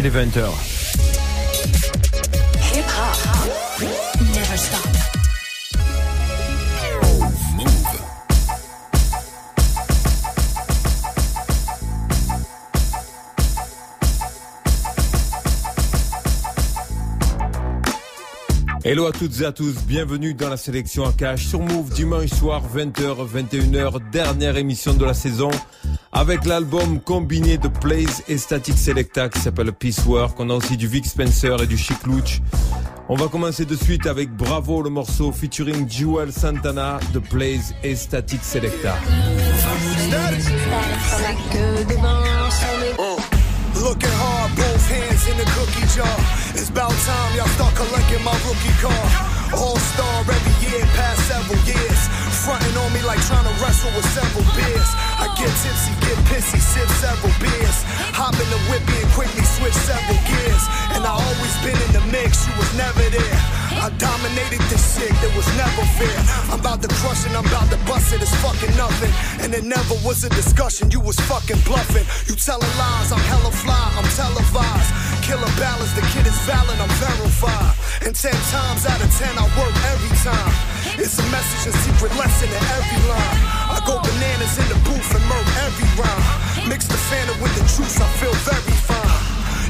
Il est 20h. Hip hop never stop. Hello à toutes et à tous, bienvenue dans la sélection à cash sur Move dimanche soir 20h 21h, dernière émission de la saison avec l'album combiné de Plays et Static Selecta qui s'appelle Peace Work. On a aussi du Vic Spencer et du Chic Luch. On va commencer de suite avec Bravo le morceau featuring Jewel Santana de Plays et Static Selecta. Years. Fronting on me like trying to wrestle with several beers. I get tipsy, get pissy, sip several beers. Hop in the whippy and quickly switch several gears. And I always been in the mix, you was never there. I dominated this shit, there was never fair. I'm about to crush it, I'm about to bust it, it's fucking nothing. And it never was a discussion, you was fucking bluffing. You telling lies, I'm hella fly, I'm televised. Killer balance, the kid is valid, I'm verified. And ten times out of ten, I work every time. It's a message, a secret lesson in every line. I go bananas in the booth and murk every rhyme. Mix the Fanta with the juice, I feel very fine.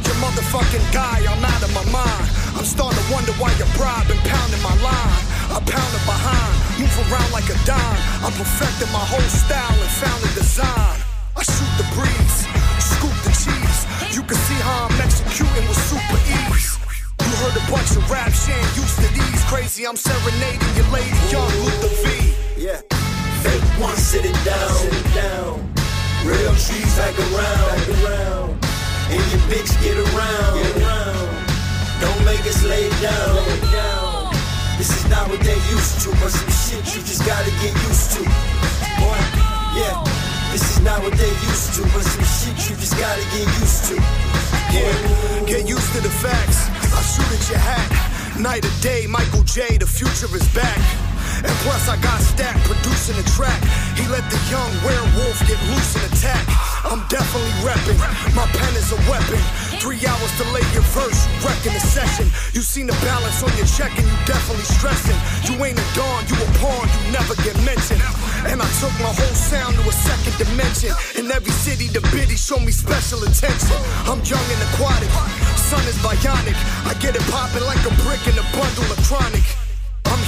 Your motherfucking guy, I'm out of my mind. I'm starting to wonder why you're been pounding my line. I pound it behind, move around like a dime. I'm perfecting my whole style and found a design. I shoot the breeze, scoop the cheese. You can see how I'm executing with super ease. You heard a bunch of rap, shit, used to these. Crazy, I'm serenading your lady, young Luther V. One, sit it down. Sit it down. Real trees back around. Back around. And your bitch get around. Get around. Don't make us lay down. Lay down. This is not what they used to, but some shit you just gotta get used to. Boy, yeah. This is not what they used to, but some shit you just gotta get used to. Yeah, get used to the facts. I shoot at your hat. Night or day, Michael J. The future is back. And plus, I got Stack producing the track. He let the young werewolf get loose and attack. I'm definitely repping. My pen is a weapon. Three hours to lay your verse, wrecking the session. You seen the balance on your check and you definitely stressing. You ain't a dawn, you a pawn, you never get mentioned. And I took my whole sound to a second dimension. In every city, the biddy show me special attention. I'm young and aquatic, sun is bionic. I get it popping like a brick in a bundle of chronic.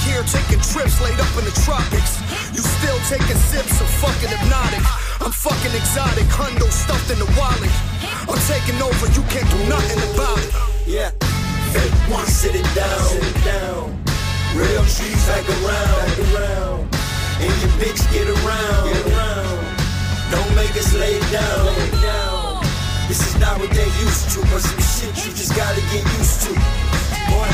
Here taking trips laid up in the tropics. You still taking sips of fucking hypnotic. I'm fucking exotic, hundo stuffed in the wallet. I'm taking over, you can't do nothing about it. Yeah. Fake one, sit it down. Sit it down. Real trees back around. Back around. And your bitch get around. Get around. Don't make us lay down. Lay down. This is not what they used to, but some shit you just gotta get used to. Boy,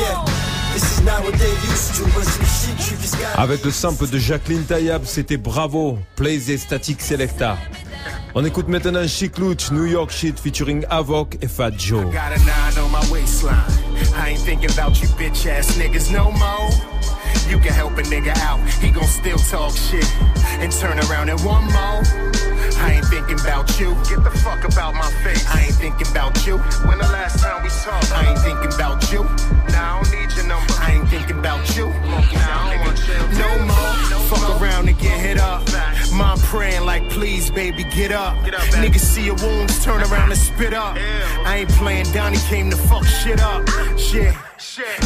yeah. This is not what they used to, but some shit you just gotta Avec le sample de Jacqueline Taïeb, c'était Bravo, Plays et Statik Selektah. On écoute maintenant Sheek Louch, New York Shit featuring Avoc et Fat Joe. Got a nine on my waistline. I ain't thinking about you bitch ass niggas no more. You can help a nigga out, he gon' still talk shit and turn around and one more. I ain't thinking about you. Get the fuck about my face. I ain't thinking about you. When the last time we talked? I ain't thinking about you. Now I don't need your number. I ain't thinking about you. Now I don't want you. No more. Fuck around and get hit up. Mom praying like, please, baby, get up. Get up Niggas see your wounds, turn around and spit up. I ain't playing Donnie came to fuck shit up. Shit.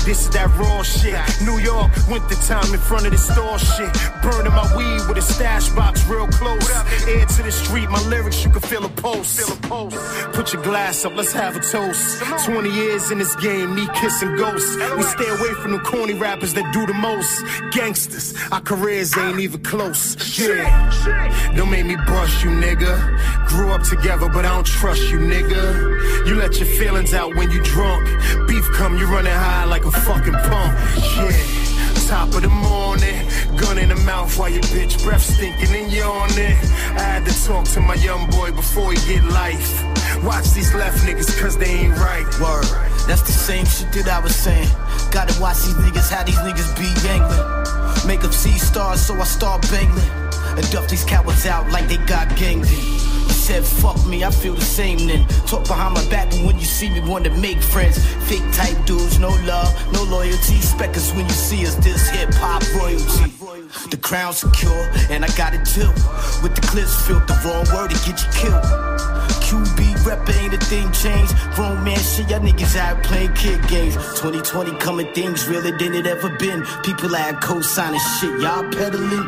This is that raw shit. New York, winter time in front of the store shit. Burning my weed with a stash box real close. Air to the street, my lyrics, you can feel a pulse. Feel a pulse. Put your glass up, let's have a toast. 20 years in this game, me kissing ghosts. We stay away from the corny rappers that do the most. Gangsters, our careers ain't even close. Yeah. Don't make me bust you, nigga. Grew up together, but I don't trust you, nigga. You let your feelings out when you drunk. Beef come, you running high like a fucking pump. Yeah. Top of the morning, gun in the mouth while your bitch breath stinking and yawning. I had to talk to my young boy before he get life. Watch these left niggas cause they ain't right. Word. That's the same shit that I was saying. Gotta watch these niggas, how these niggas be yangling. Make up see stars, so I start bangling. And duff these cowards out like they got gangrene. said fuck me, I feel the same then. Talk behind my back, but when you see me, wanna make friends. Fake type dudes, no love, no loyalty. Us when you see us, this hip hop royalty. The crown secure, and I got it too. With the clips filled, the wrong word to get you killed. QB rep ain't a thing changed. Grown man shit, y'all niggas out playing kid games. 2020 coming things realer than it ever been. People add co-signing shit, y'all peddling.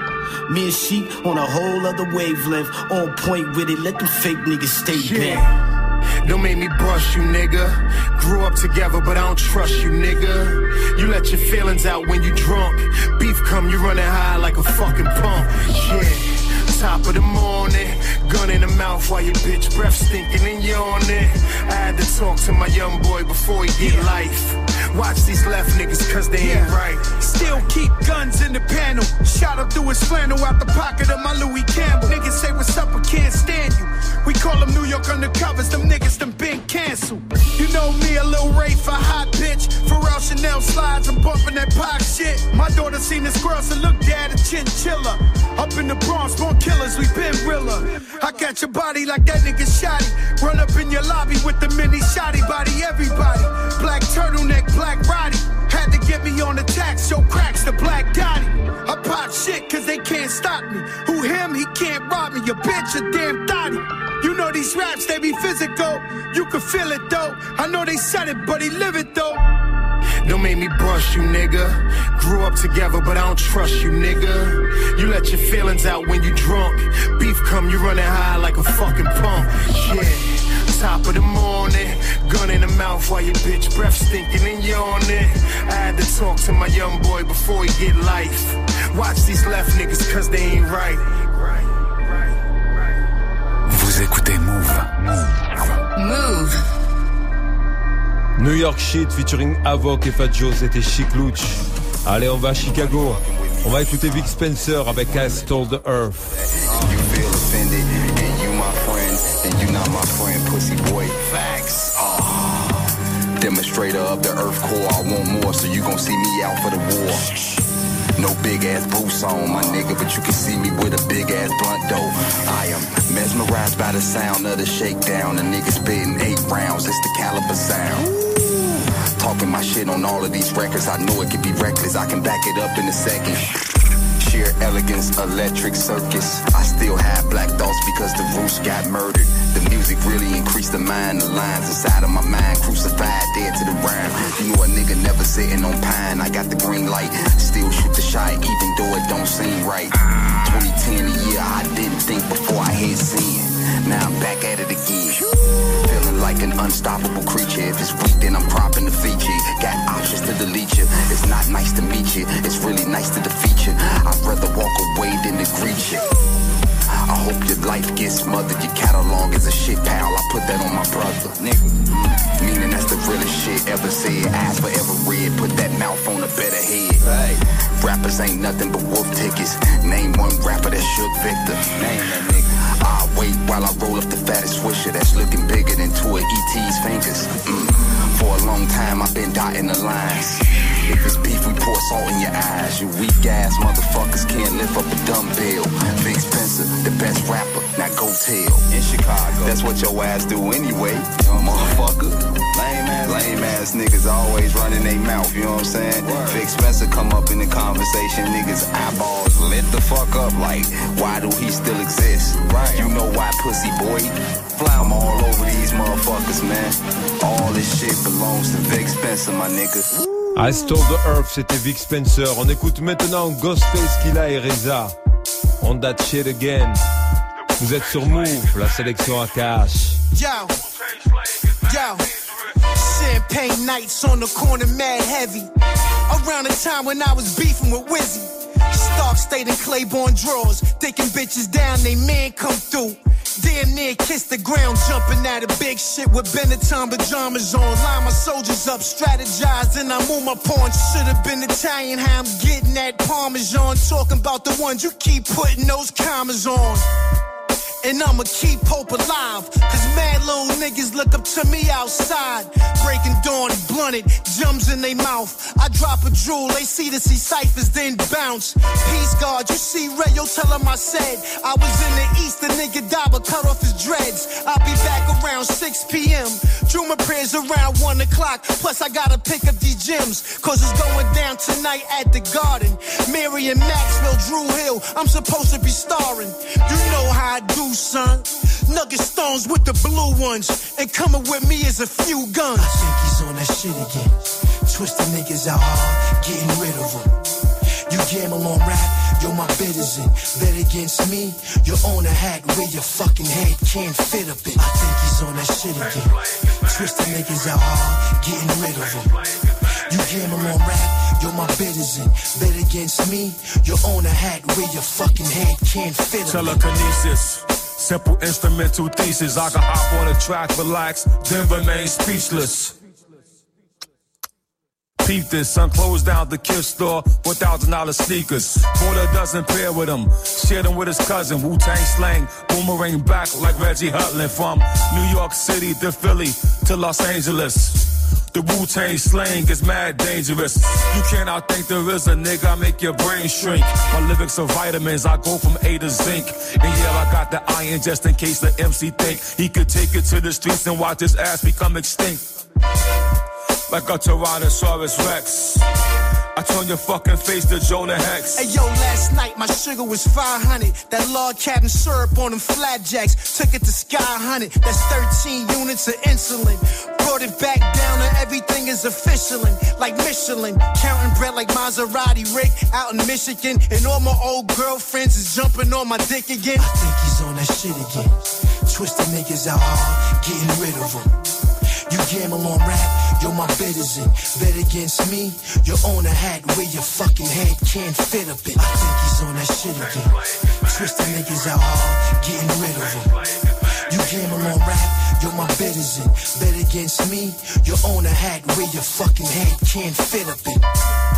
Me and she on a whole other wavelength. On point with it, let them fake niggas stay bent. Don't make me brush you, nigga. Grew up together, but I don't trust you, nigga. You let your feelings out when you drunk. Beef come, you running high like a fucking pump. Yeah. Top of the morning, gun in the mouth while your bitch breath stinking and yawning. I had to talk to my young boy before he get life. Watch these left niggas cause they ain't right. Still keep guns in the panel. Shot him through his flannel out the pocket of my Louis Campbell. Niggas say what's up, I can't stand you. We call them New York undercovers, them niggas them been canceled. You know me, a little Ray for hot bitch. Pharrell Chanel slides, I'm bumping that pop shit. My daughter seen this girl, so look dad, a chinchilla. Up in the Bronx, killers, we been realer. I catch your body like that nigga shotty. Run up in your lobby with the mini shotty body, everybody. Black turtleneck, black Roddy. Had to get me on the tax, show cracks the black Gotti. I pop shit cause they can't stop me. Who him, he can't rob me. Your bitch a damn thotty. You know these raps, they be physical. You can feel it though. I know they said it, but he live it though. Don't make me brush you, nigga. Grew up together, but I don't trust you, nigga. You let your feelings out when you drunk. Beef come, you running high like a fucking pump. Yeah. Top of the morning, gun in the mouth while your bitch breath stinking and yawning. I had to talk to my young boy before he get life. Watch these left niggas cause they ain't right. Vous écoutez Mouv'. Mouv'. New York Shit featuring Avoc et Fat Joe, c'était Chic Luch. Allez, on va à Chicago. On va écouter Vic Spencer avec I Stole the Earth. You feel offended, and you my friend, and you not my friend, pussy boy. Facts. Demonstrator of the earth core, I want more, so you gon' see me out for the war. No big ass boots on, my nigga, but you can see me with a big ass blunt though. I am mesmerized by the sound of the shakedown. The nigga spitting eight rounds, it's the caliber sound. Talking my shit on all of these records, I know it could be reckless, I can back it up in a second. Sheer elegance, electric circus. I still have black thoughts because the roots got murdered. The music really increased the mind, the lines inside of my mind crucified dead to the rhyme. You know a nigga never sitting on pine. I got the green light, still shoot the shot even though it don't seem right. 2010 a year I didn't think before I hit sin. Now I'm back at it again. Feeling like an unstoppable creature. If it's weak, then I'm cropping the feature. Got options to delete you. It's not nice to meet you. It's really nice to defeat you. I'd rather walk away than to greet you. I hope your life gets smothered. Your catalog is a shit pal. I put that on my brother, nigga. Meaning that's the realest shit ever said. Eyes forever red. Put that mouth on a better head. Right. Rappers ain't nothing but wolf tickets. Name one rapper that shook Victor. Name that nigga. I'll wait while I roll up the fattest swisher that's looking bigger than two of ET's fingers. Mm. For a long time, I've been dotting the lines. If it's beef, we pour salt in your eyes. You weak ass motherfuckers can't lift up a dumbbell. Vic Spencer, the best rapper, now go tell. In Chicago, that's what your ass do anyway, motherfucker. Lame ass, lame ass niggas always running their mouth, you know what I'm saying? Vic Spencer come up in the conversation, niggas eyeballs lit the fuck up like, why do he still exist? Right. You know why, pussy boy? Fly I'm all over these motherfuckers, man. All this shit belongs to Vic Spencer, my nigga. I Stole the Earth, c'était Vic Spencer. On écoute maintenant Ghostface Killa et Reza. On that shit again. Vous êtes sur Move, la sélection à cash. Yo, yo. Champagne nights on the corner, mad heavy. Around the time when I was beefing with Wizzy. Stark stayed in Claiborne drawers. Thinking bitches down, they man come through. Damn near kissed the ground, jumping at a big shit with Benetton pajamas on. Line my soldiers up, strategize, and I move my pawn. Should've been Italian, how I'm getting that Parmesan. Talking about the ones you keep putting those commas on. And I'ma keep hope alive. Cause mad little niggas look up to me outside. Breaking dawn, blunted, jumps in they mouth. I drop a jewel, they see the see ciphers, then bounce. Peace guard, you see Ray, yo, tell him I said. I was in the east, the nigga died, but cut off his dreads. I'll be back around 6 p.m. Drew my prayers around 1 o'clock. Plus, I gotta pick up these gems. Cause it's going down tonight at the garden. Mary and Maxwell, Drew Hill, I'm supposed to be starring. You know how I do, son. Nugget stones with the blue ones. And coming with me is a few guns. I think he's on that shit again. Twisting niggas out hard, getting rid of them. You gamble on rap, yo, my bet is in. Bet against me, you own a hat where your fucking head can't fit up in. I think he's on that shit again. Twisting niggas out hard, getting rid of them. You gamble on rap, yo, my bet is in. Bet against me, you own a hat where your fucking head can't fit up in. Telekinesis. Simple instrumental thesis. I can hop on a track, relax, then remain speechless. Peep this, son closed down the kiss store for thousand dollar sneakers. A dozen pair with him, shared them with his cousin. Wu Tang slang, boomerang back like Reggie Hutland from New York City to Philly to Los Angeles. The Wu Tang slang is mad dangerous. You can't outthink the RZA, nigga. I make your brain shrink. My lyrics are vitamins. I go from A to zinc. And yeah, I got the iron just in case the MC think he could take it to the streets and watch his ass become extinct. Like a Tyrannosaurus Rex. I turn your fucking face to Jonah Hex. Hey yo, last night my sugar was 500. That log cabin syrup on them flatjacks Took it to Sky Hunted. That's 13 units of insulin. Brought it back down and everything is official. Like Michelin. Counting bread like Maserati Rick out in Michigan. And all my old girlfriends is jumping on my dick again. I think he's on that shit again. Twisting niggas out hard, getting rid of them. You gamble on rap, yo, my bet is in. Bet against me, you own a hat where your fucking head can't fit up in. I think he's on that shit again. Twisting niggas out hard, getting rid of them. You gamble on rap, yo, my bet is in. Bet against me, you own a hat where your fucking head can't fit up in.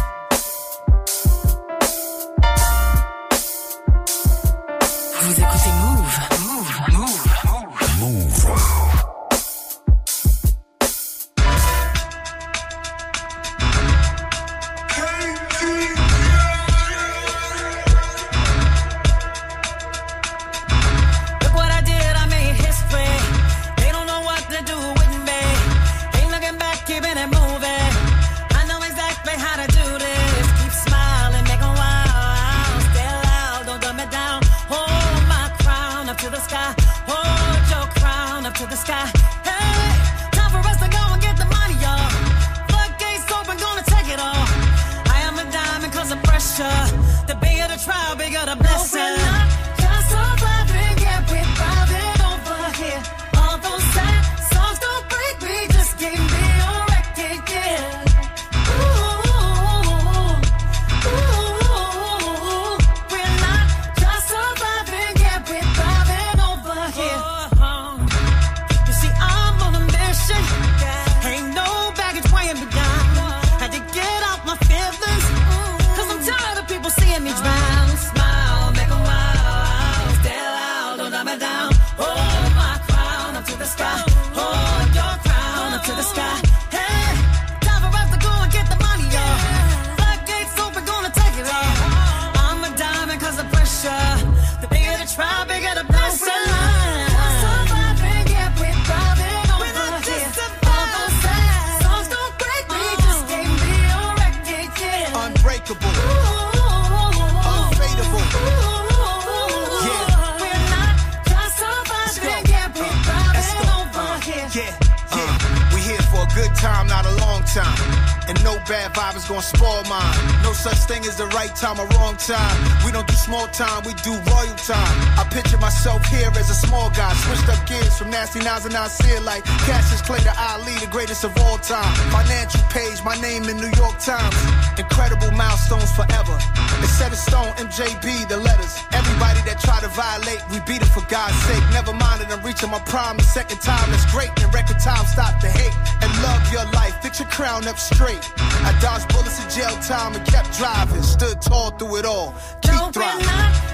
From nasty nines and I see it like Cassius Clay to Ali, the greatest of all time. Financial page, my name in New York Times. Incredible milestones forever. It's set in stone, MJB, the letters. Everybody that try to violate, we beat it for God's sake. Never mind that I'm reaching my prime the second time. That's great. In record time, stop the hate and love your life. Fix your crown up straight. I dodged bullets in jail time and kept driving. Stood tall through it all. Keep we're thriving.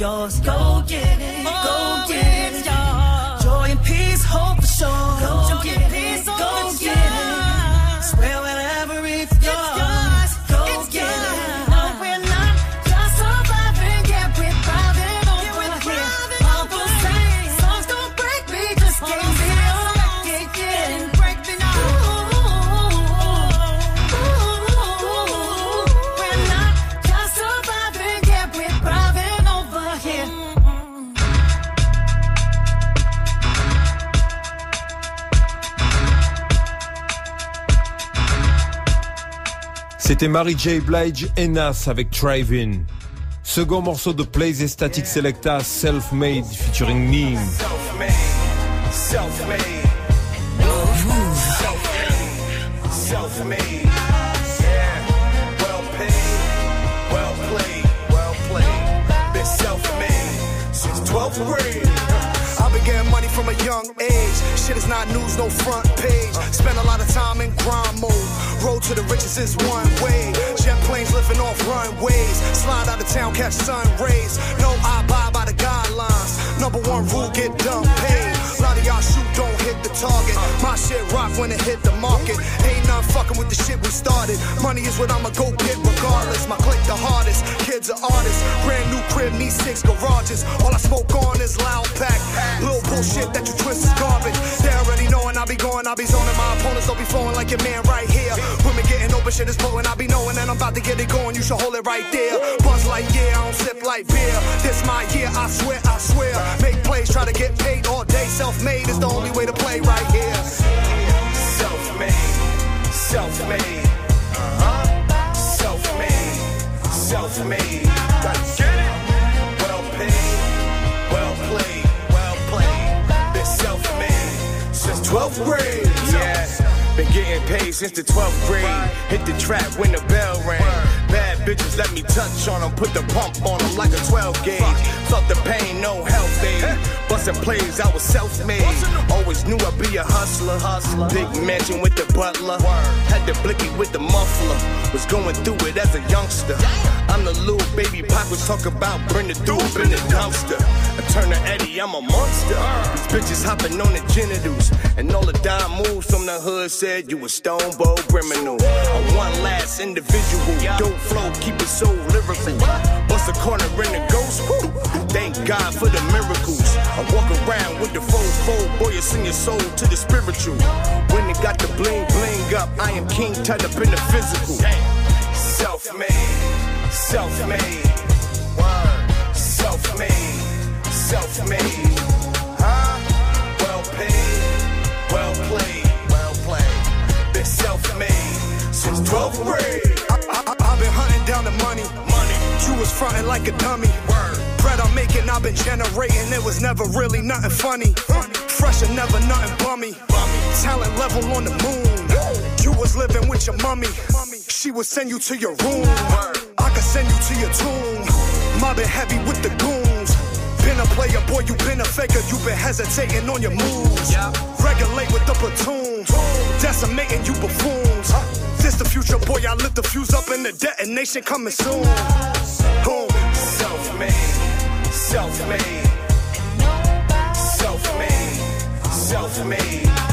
Yours. Go get it, go get it. Oh, Joy and peace, hope for sure. Go get it, go get it. C'était Mary J. Blige et Nas avec Driving. Second morceau de Plays et Static Selecta, Self-Made featuring Neem. Self-made, self-made. Self-made, self-made. Yeah, well paid, well played, well played. Been self-made since 12th grade. I've been getting money from a young age. Shit is not news, no front page. Spend a lot of time in grind mode. Road to the riches is one way. Jet planes lifting off runways. Slide out of town, catch sun rays. No, I buy by the guidelines. Number one rule, get done paid. Of y'all shoot, don't hit the target. My shit rock when it hit the market. Ain't none fucking with the shit we started. Money is what I'ma go get regardless. My click the hardest. Kids are artists. Brand new crib, need six garages. All I smoke on is loud pack. Little bullshit that you twist is garbage. They already knowing I be going, I be zoning. My opponents don't be flowing like your man right here. Women getting open, shit is blowing. I be knowing that I'm about to get it going. You should hold it right there. Buzz like yeah, I don't sip like beer. This my year, I swear, I swear. Make plays, try to get paid all day. Self-made is the only way to play right here. Self-made, self-made. Uh-huh. Self-made, self-made. Get it. Well paid, well played, well played. Been self-made since 12th grade. Yeah. Been getting paid since the 12th grade. Hit the trap when the bell rang. Bitches let me touch on them, put the pump on them like a 12 gauge. Felt the pain, no health aid. Bustin' plays, I was self-made. Always knew I'd be a hustler. Hustler. Big mansion with the butler. Had the blicky with the muffler. Was going through it as a youngster. I'm the little baby was talk about bring the dope in the dumpster. I turn to Eddie, I'm a monster. These bitches hopping on the genitals. And all the dime moves from the hood said you a stone bold criminal. I'm one last individual. Dope flow, keep it so lyrical. Bust a corner in the ghost. Thank God for the miracles. I walk around with the full fold, boy, you sing your soul to the spiritual. When it got the bling bling up, I am king tied up in the physical. Self-made, self-made, word, self-made, self-made. Huh? Well paid, well played, well played. Been self-made since 12th grade. I, I've been hunting down the money. You was frontin' like a dummy. word. Bread I'm making, I've been generating. It was never really nothing funny. Fresh and never nothing bummy. Talent level on the moon. You was living with your mummy. She would send you to your room. I could send you to your tomb. Mobbing heavy with the goons. Been a player, boy, you been a faker. You been hesitating on your moves. Regulate with the platoon. Decimating you buffoons. This the future, boy. I lit the fuse up in the detonation coming soon. Boom. Self-made, self-made, self-made, self-made.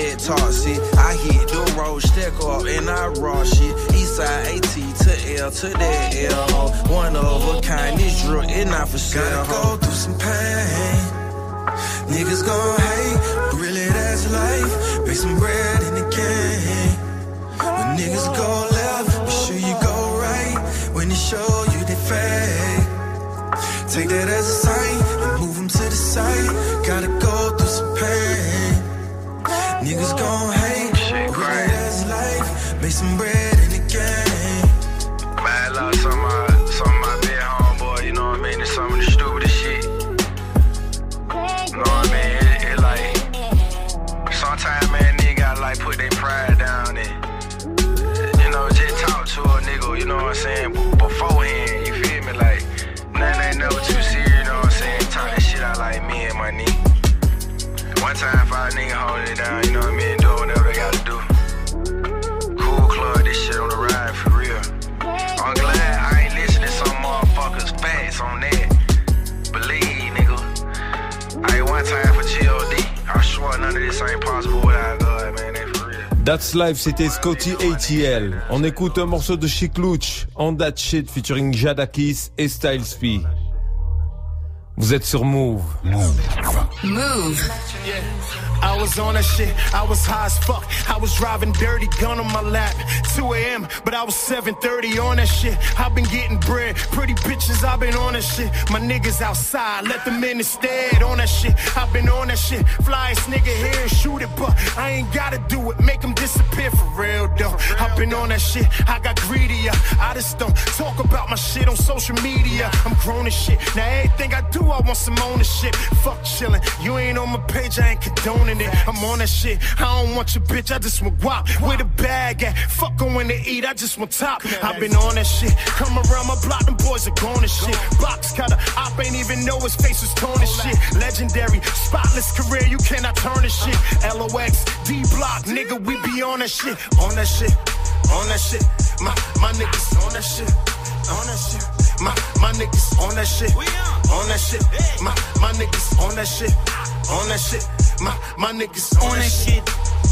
That talk. I hit the road, stack up, and I raw shit. Eastside AT to L to that L. One of a kind, this drill, it not for sale. Gotta go through some pain. Niggas gon' hate, really that's life. Make some bread in the game. When niggas go left, be sure you go right. When they show you they fake. Take that as a sign and move them to the side. Gotta go. Niggas gon' hate, Shit, really that's life. Make some bread in the game. Man, love some of my, some of my big homeboy, you know what I mean? It's some of the stupidest shit. You know what I mean? It, it like, sometimes, man, nigga gotta like put their pride down and, you know, just talk to a nigga, you know what I'm saying? Time, if I nigga hold it down, you know what I mean? Do whatever they gotta do. Cool club, this shit on the ride for real. I'm glad I ain't listening to some motherfuckers facts on that. Believe, nigga. I ain't one time for GOD. I swear none of this ain't possible without God, man. They for real. That's Life, c'était Scotty ATL. On écoute un morceau de Chic Luch, On That Shit featuring Jadakis et Styles P. Vous êtes sur Move. Move. Yeah. I was on that shit. I was high as fuck. I was driving dirty, gun on my lap. 2 a.m., but I was 7:30 on that shit. I've been getting bread, pretty bitches. I've been on that shit. My niggas outside, let them in instead. On that shit, I've been on that shit. Flyest nigga here, shoot it, but I ain't gotta do it. Make them disappear for real though. I've been on that shit. I got greedier. I just don't talk about my shit on social media. I'm grown as shit. Now everything I do, I want some ownership. Fuck chillin'. You ain't on my page, I ain't condoning it. I'm on that shit. I don't want your bitch, I just want guap. Where the bag at? Fuck going to eat, I just want top. I've been on that shit. Come around my block, them boys are gone and shit. Box cutter, op ain't even know his face was torn and shit. Legendary, spotless career, you cannot turn this shit. LOX, D block, nigga, we be on that shit. On that shit, on that shit. My, my niggas on that shit. On that shit. My, my niggas on that shit. On that shit. My, my niggas on that shit. On that shit. My, my niggas on, that shit.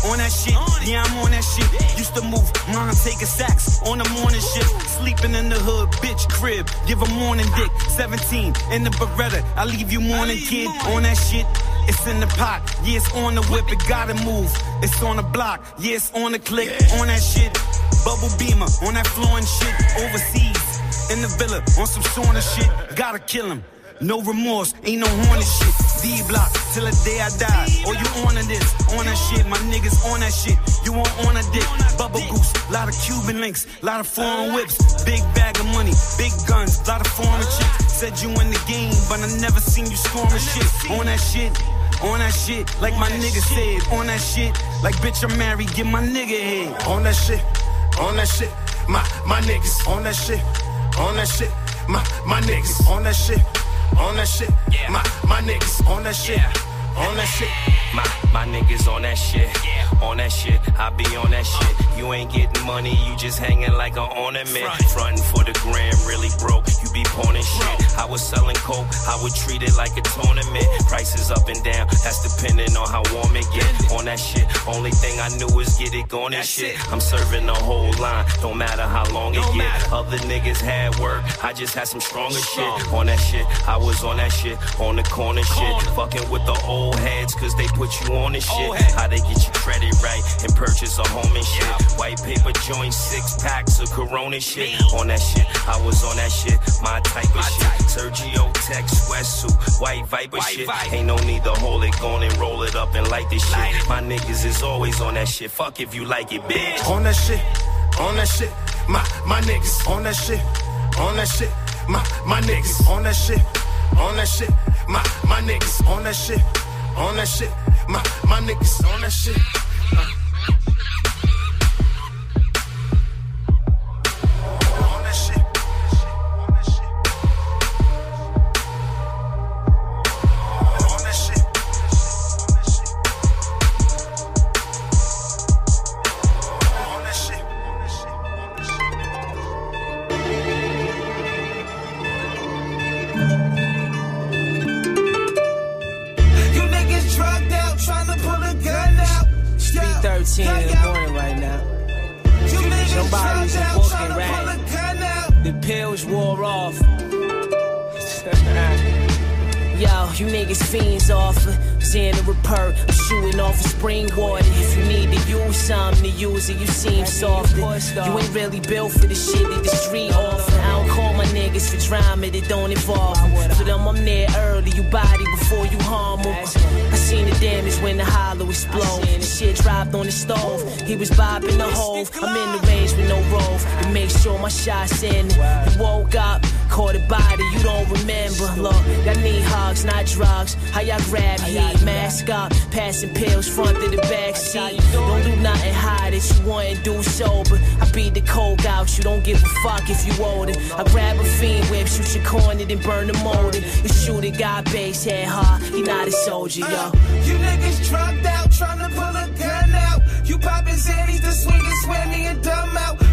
On that shit, yeah, I'm on that shit. Used to move, mom taking sacks on the morning shift. Sleeping in the hood, bitch crib, give a morning dick. 17 in the Beretta, I leave you morning kid. On that shit, it's in the pot, yeah, it's on the whip, it gotta move. It's on the block, yeah, it's on the click. On that shit, bubble beamer, on that flowing shit. Overseas, in the villa, on some sauna shit. Gotta kill him. No remorse, ain't no horny shit. D block till the day I die. Or you on this, on that shit. My niggas on that shit. You want on a dick. Bubble goose, lot of Cuban links, lot of foreign whips. Big bag of money, big guns, lot of foreign chicks. Said you in the game, but I never seen you scoring shit. On that shit. On that shit, like my nigga said. On that shit, like bitch, I'm married, get my nigga head. On that shit, on that shit. My, my niggas on that shit, on that shit. My, my niggas on that shit, on that shit. My, my niggas on that shit, on that shit. My, my niggas on that shit, on that shit. I be on that shit. You ain't getting money, you just hanging like an ornament. Frontin' for the gram, really broke. You be pawning shit. I was selling coke, I would treat it like a tournament. Prices up and down, that's depending on how warm it get. On that shit, only thing I knew is get it going and shit. I'm serving the whole line, don't matter how long it get. Other niggas had work, I just had some stronger shit. On that shit, I was on that shit, on the corner shit. Fucking with the old heads, cause they put you on this shit. How they get your credit right and purchase a home and shit. White paper joints, six packs of Corona shit. On that shit, I was on that shit, my type of shit. Sergio Tech sweatsuit, white Viper shit. Ain't no need to hold it, go on and roll it up and light this shit. My niggas is always on that shit. Fuck if you like it, bitch. On that shit, on that shit, my my niggas on that shit, on that shit, my my niggas on that shit, on that shit, my my niggas on that shit, on that shit, my my niggas on that shit. Uh. You niggas fiends off of Xander Repert. I'm shooting off of spring water. If you need to use something to use it, you seem soft. You ain't really built for the shit that the street offer. I don't call my niggas for drama that don't involve 'em. For them, I'm there early. You body before you harm 'em. I seen the damage when the hollow explode. The shit dropped on the stove. He was bopping the hove. I'm in the range with no rove. To make sure my shots in. You woke up, caught a body you don't remember. Look, y'all need hugs, not drugs. How y'all grab heat? Mask up, passing pills front to the back seat. Don't do nothing high that you want to do sober. I beat the coke out, you don't give a fuck if you older. I grab a fiend whip, shoot your corner, then burn the molded. You shoot a guy base head hard, he not a soldier, yo. Uh, you niggas drugged out, trying to pull a gun out. You poppin' zannies, the swinging, swammy and dumb out.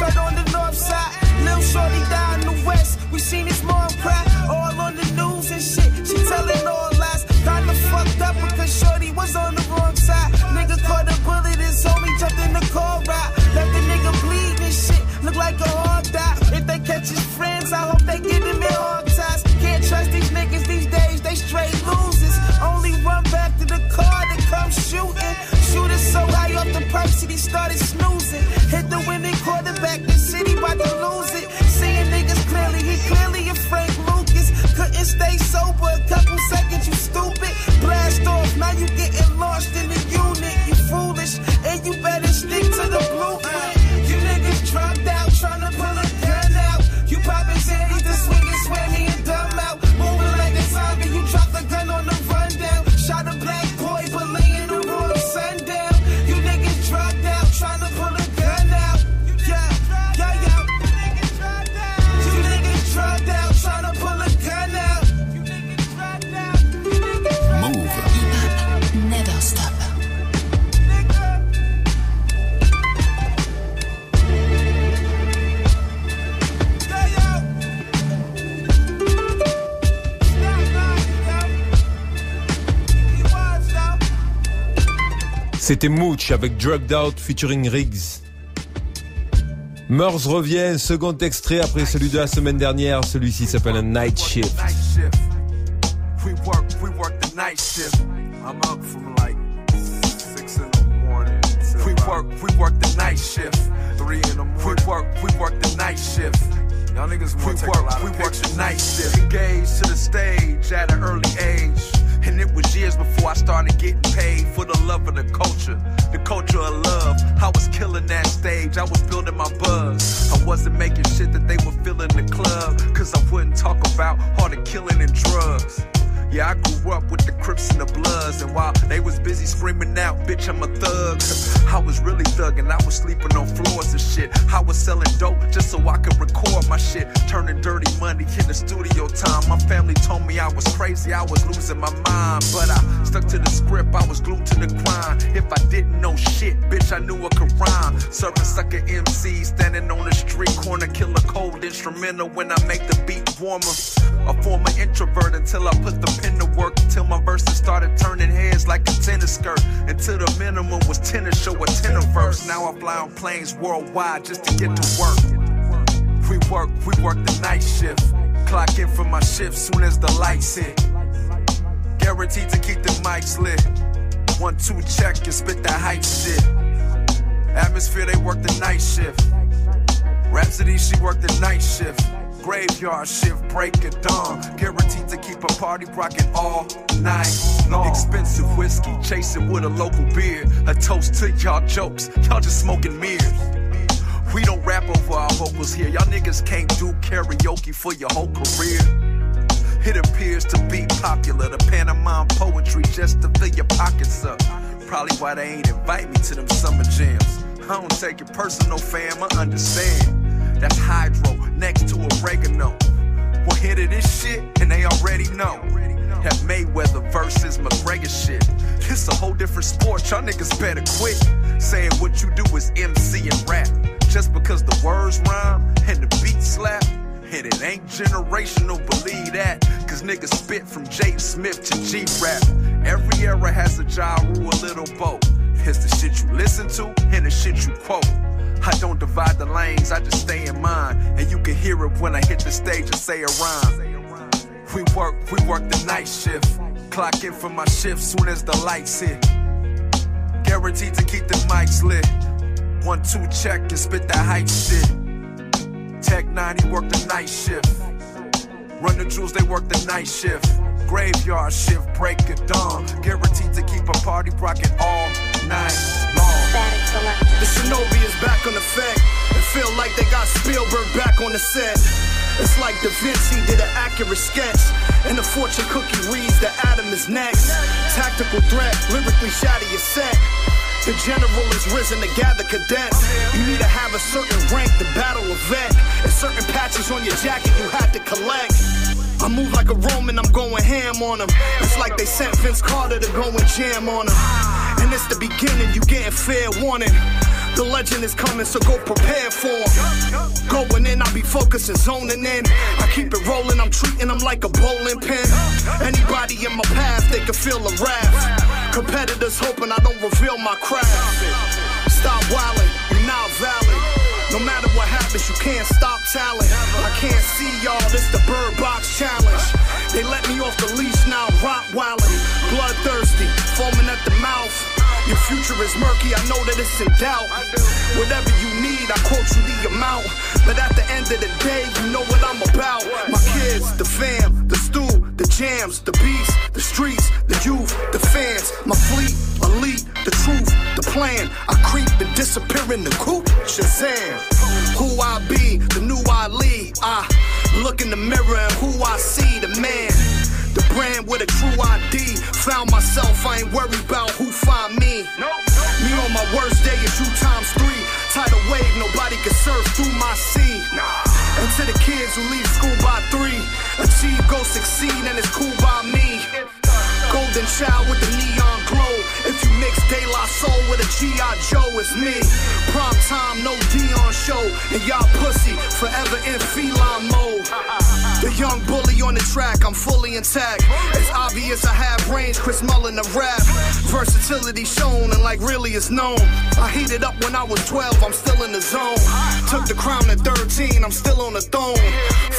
Heard on the north side. Lil Shorty died in the west, we seen his mom cry. All on the news and shit, she telling all lies. Kinda fucked up because Shorty was on the wrong side. Nigga caught a bullet, his homie jumped in the car ride. Left the nigga bleed and shit, look like a hard die. If they catch his friends, I hope they get him in hard ties. Can't trust these niggas these days, they straight losers. Only run back to the car to come shooting. Shooting so high off the perch, he started snoozing. Quarterback, the city about to lose it. Seeing niggas clearly, he clearly a Frank Lucas. Couldn't stay sober a couple seconds, you stupid. Blast off, now you getting lost in the C'était Mooch avec Drugged Out featuring Riggs. Murs revient, second extrait après celui de la semaine dernière. Celui-ci s'appelle un Night Shift. Night shift. We work, we work the night shift. I'm up from like six in the morning. We work, we work the night shift. Three in the morning. We work, we work the night shift. Y'all niggas we work, we work the night shift. Engaged to the stage at an early age. And it was years before I started getting paid for the love of the culture, the culture of love. I was killing that stage, I was building my buzz. I wasn't making shit that they were feeling in the club, cause I wouldn't talk about all the killing and drugs. Yeah, I grew up with the Crips and the Bloods, and while they was busy screaming out, bitch, I'm a thug. I was really thugging, I was sleeping on floors and shit. I was selling dope just so I could record my shit. Turning dirty money in the studio time. My family told me I was crazy, I was losing my mind. But I stuck to the script, I was glued to the grind. If I didn't know shit, bitch, I knew I could rhyme. Serving sucker MC, standing on the street corner, kill a cold instrumental when I make the beat warmer. A former introvert until I put the pen to work. Till my verses started turning heads like a tennis skirt. Until the minimum was tennis show a tenor verse. Now I fly on planes worldwide just to get to work. We work, we work the night shift. Clock in for my shift soon as the lights hit. Guaranteed to keep the mics lit. One, two, check and spit that hype shit. Atmosphere, they work the night shift. Rapsody, she work the night shift. Graveyard shift, break it dawn. Guaranteed to keep a party rocking all night long. Expensive whiskey, chasing with a local beer. A toast to y'all jokes, y'all just smoking mirrors. We don't rap over our vocals here. Y'all niggas can't do karaoke for your whole career. It appears to be popular, the pantomime poetry just to fill your pockets up. Probably why they ain't invite me to them summer jams. I don't take it personal, fam, I understand. That's hydro next to oregano. One hit of this shit, and they already know. That Mayweather versus McGregor shit. It's a whole different sport, y'all niggas better quit. Saying what you do is MC and rap. Just because the words rhyme and the beat slap. And it ain't generational, believe that. Cause niggas spit from J. Smith to G rap. Every era has a Ja Rule, a little both. It's the shit you listen to and the shit you quote. I don't divide the lanes, I just stay in mine. And you can hear it when I hit the stage and say a rhyme. We work, we work the night shift. Clock in for my shift soon as the lights hit. Guaranteed to keep the mics lit. One, two, check and spit that hype shit. Tech N9ne work the night shift. Run the jewels, they work the night shift. Graveyard shift, break it dawn. Guaranteed to keep a party rocking all night long. The Shinobi is back on effect. It feel like they got Spielberg back on the set. It's like Da Vinci did an accurate sketch. And the fortune cookie reads that Adam is next. Tactical threat, lyrically shatter your set. The general is risen to gather cadets. You need to have a certain rank to battle a vet. And certain patches on your jacket you had to collect. I move like a Roman, I'm going ham on them. It's like they sent Vince Carter to go and jam on them. And it's the beginning, you getting fair warning. The legend is coming, so go prepare for him. Going in, I be focusing, zoning in. I keep it rolling, I'm treating them like a bowling pin. Anybody in my path, they can feel a wrath. Competitors hoping I don't reveal my craft. Stop wildin', you're not valid. No matter what happens, you can't stop talent. I can't see y'all, this the bird box challenge. They let me off the leash now, Rottweiling. Bloodthirsty, foaming at the mouth. Your future is murky, I know that it's in doubt. Whatever you need, I quote you the amount. But at the end of the day, you know what I'm about. My kids, the fam, stew, the jams, the beats, the streets, the youth, the fans, my fleet, elite, the truth, the plan. I creep and disappear in the coop, Shazam. Who I be, the new I lead. I look in the mirror and who I see, the man. The brand with a true ID. Found myself, I ain't worried about who find me. Me on my worst day is you times three. Tidal wave, nobody can surf through my sea. Nah. And to the kids who leave school by three, achieve, go succeed, and it's cool by me. Golden child with the neon glow. If you mix De La Soul with a G.I. Joe, it's me. Prime time, no Dion show. And y'all pussy, forever in feline mode. The young bully on the track, I'm fully intact. It's obvious I have range, Chris Mullin the rap. Versatility shown, and like really is known. I heated up when I was 12, I'm still in the zone. Took the crown at 13, I'm still on the throne.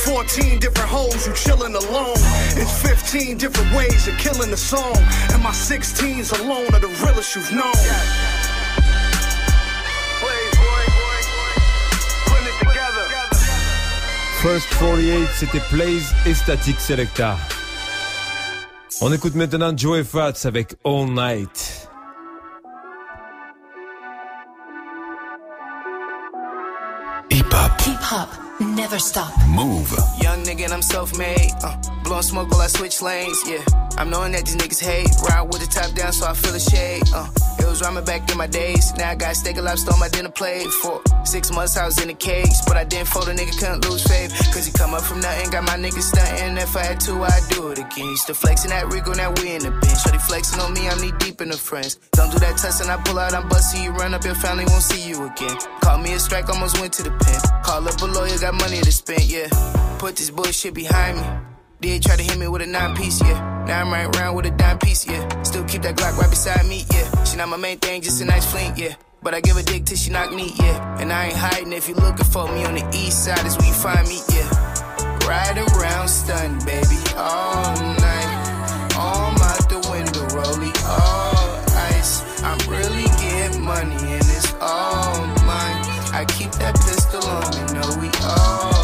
14 different hoes, you chillin' alone. It's 15 different ways of killing the song. And my 16s alone are the realest you've known. First 48, c'était Plays et Static Selecta. On écoute maintenant Joey Fats avec All Night. Hip hop. Hip hop. Never stop. Move. Nigga and I'm self-made. Uh, blowing smoke while I switch lanes, yeah. I'm knowing that these niggas hate. Ride with the top down, so I feel a shade. Uh, it was rhyming back in my days. Now I got steak and lobster on my dinner plate. For six months I was in the cage, but I didn't fold a nigga, couldn't lose faith. Cause he come up from nothing, got my niggas stunting. If I had to, I'd do it again. Used to flexing that Rico, now we in the bench. Shorty flexing on me, I'm knee deep in the friends. Don't do that test and I pull out, I'm busting you. Run up, your family won't see you again. Call me a strike, almost went to the pen. Call up a lawyer, got money to spend, yeah. Put this bullshit behind me. Did try to hit me with a nine piece, yeah. Now I'm right around with a dime piece, yeah. Still keep that Glock right beside me, yeah. She not my main thing, just a nice fling, yeah. But I give a dick till she knock me, yeah. And I ain't hiding if you looking for me on the east side, is where you find me, yeah. Ride around, stun, baby, all night. Arm out the window, rollie, all ice. I'm really getting money and it's all mine. I keep that pistol on me, know we alright.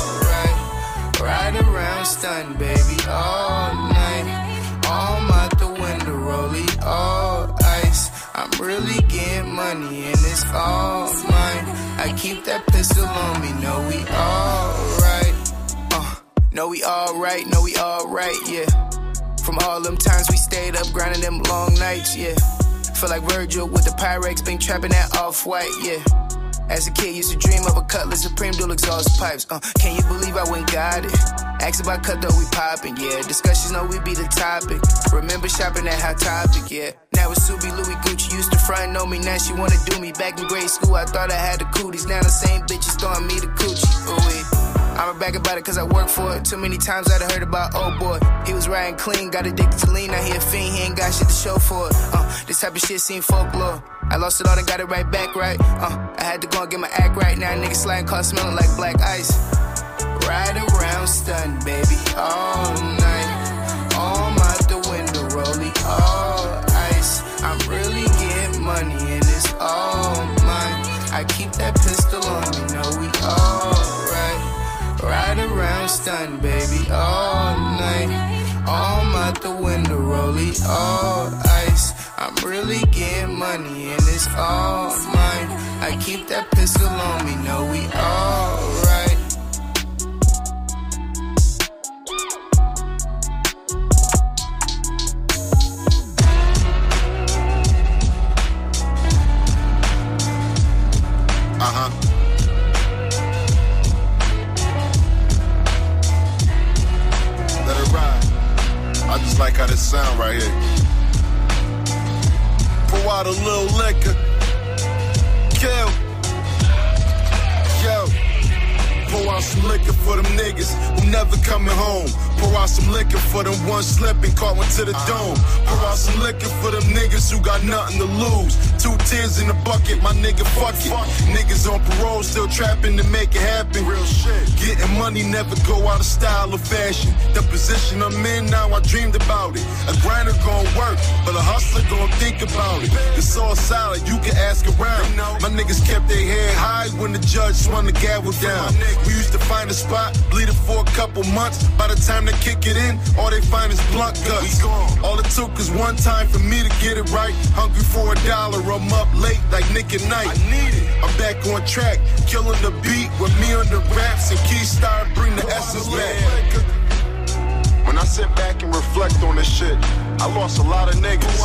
Ride around, baby, all night. Arm out the window, rollie, all ice. I'm really getting money and it's all mine. I keep that pistol on me, know we alright. Uh, know we alright, know we alright, yeah. From all them times we stayed up grinding them long nights, yeah. Feel like Virgil with the Pyrex, been trapping that off white, yeah. As a kid, used to dream of a Cutlass Supreme dual exhaust pipes. Uh, can you believe I went got it? Ask about cut though we poppin', yeah. Discussions know we be the topic. Remember shopping at Hot Topic, yeah. Now it's Subi, Louis, Gucci used to front know me. Now she wanna do me. Back in grade school, I thought I had the cooties. Now the same bitches throwing me the coochie. Ooh. I'm a back about it cause I work for it. Too many times I'd heard about old boy. He was riding clean, got addicted to lean. Now he a fiend, he ain't got shit to show for it. Uh, this type of shit seem folklore. I lost it all and got it right back right. Uh, I had to go and get my act right. Now niggas sliding cars smelling like black ice. Ride around, stun, baby, all night. Arm out the window, rollie, all ice. I'm really getting money and it's all mine. I keep that pistol on me, know we alright. Ride around, stun, baby, all night. Arm out the window, rollie, all ice. I'm really getting money and it's all mine. I keep that pistol on me, know we alright. Like how this sound right here. Pour out a little liquor. Kill. Yo. Pour out some liquor for them niggas who never coming home. Pour out some liquor for them one slipping, caught one to the dome. Pour out some liquor for them niggas who got nothing to lose. Two tears in the bucket, my nigga, fuck it. Niggas on parole, still trapping to make it happen. Real shit. Getting money never go out of style or fashion. The position I'm in now, I dreamed about it. A grinder gon' work, but a hustler gon' think about it. It's all solid, you can ask around. My niggas kept their head high when the judge swung the gavel down. We used to find a spot, bleed it for a couple months. By the time they kick it in, all they find is blunt guts. All it took is one time for me to get it right. Hungry for a dollar, I'm up late like Nick at Nite. I need it. I'm back on track, killing the beat with me on the raps and Keystar bring the essence back. When I sit back and reflect on this shit, I lost a lot of niggas.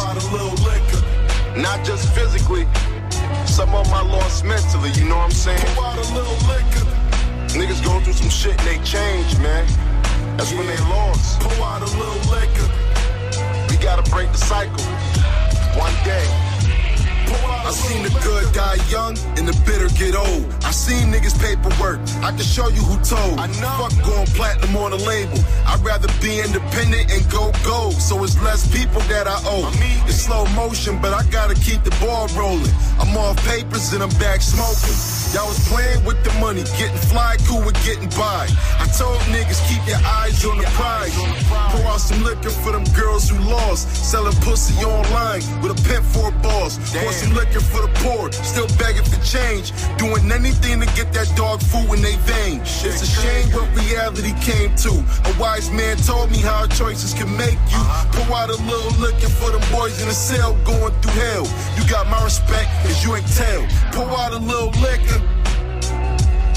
Not just physically, some of my lost mentally, you know what I'm saying? Niggas going through some shit and they change, man. That's when they lost. Pour out a little liquor. We gotta break the cycle. One day. I seen the good die young and the bitter get old. I seen niggas paperwork. I can show you who told. I know. Fuck going platinum on a label. I'd rather be independent and go gold. So it's less people that I owe. It's slow motion, but I gotta keep the ball rolling. I'm off papers and I'm back smoking. Y'all was playing with the money, getting fly cool with getting by. I told niggas keep your eyes on the prize. Pour out some liquor for them girls who lost. Selling pussy online with a pimp for a boss. She looking for the poor, still begging for change. Doing anything to get that dog food in they veins. It's a shame what reality came to. A wise man told me how choices can make you. Pour out a little looking for them boys in the cell going through hell. You got my respect, cause you ain't tell. Pour out a little liquor.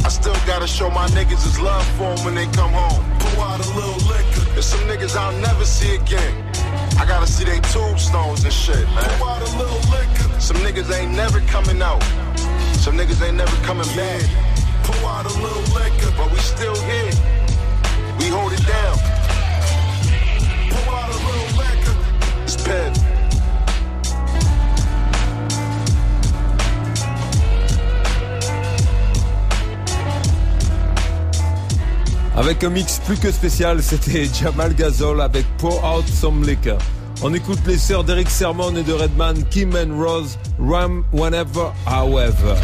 I still gotta show my niggas his love for them when they come home. Pour out a little liquor. There's some niggas I'll never see again. I gotta see they tombstones and shit, man. Pour out a little liquor. Some niggas ain't never coming out. Some niggas ain't never coming back. Pull out a little liquor, but we still here. We hold it down. Pull out a little liquor. It's. Avec un mix plus que spécial, c'était Jamal Gazol avec Pour Out Some Liquor. On écoute les sœurs d'Eric Sermon et de Redman, Kim and Rose, Ram Whenever However.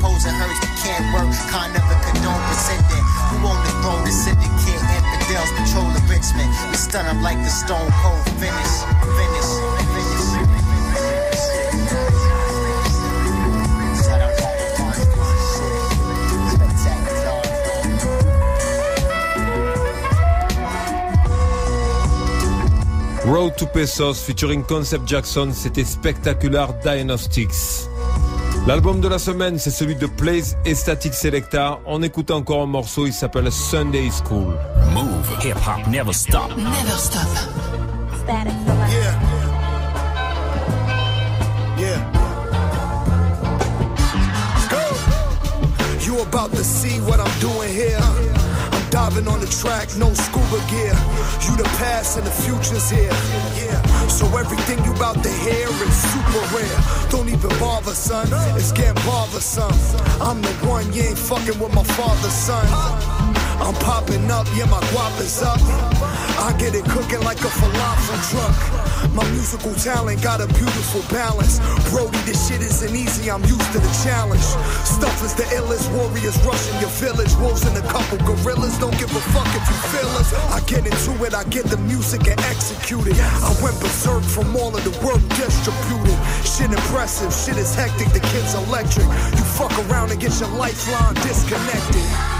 posing can't work. Condone. Who the throne syndicate? Infidels patrol the Richmond. We stun them like the stone cold finish. Finish. Finish. Road to Pesos featuring Concept Jackson, c'était Spectacular Diagnostics. L'album de la semaine, c'est celui de Plays et Static Selecta. On écoute encore un morceau, il s'appelle Sunday School. Move, hip hop, never stop. Never stop. Yeah. Yeah. Go. You about to see what I'm doing here. Diving on the track, no scuba gear. You the past and the future's here. Yeah. So everything you about to hear is super rare. Don't even bother, son. It's getting bothersome. I'm the one, you ain't fucking with my father's son. I'm popping up, yeah, my guap is up. I get it cooking like a falafel truck. My musical talent got a beautiful balance. Brody, this shit isn't easy, I'm used to the challenge. Stuff is the illest, warriors rushing your village. Wolves and a couple gorillas, don't give a fuck if you feel us. I get into it, I get the music and execute it. I went berserk from all of the work distributed. Shit impressive, shit is hectic, the kid's electric. You fuck around and get your lifeline disconnected.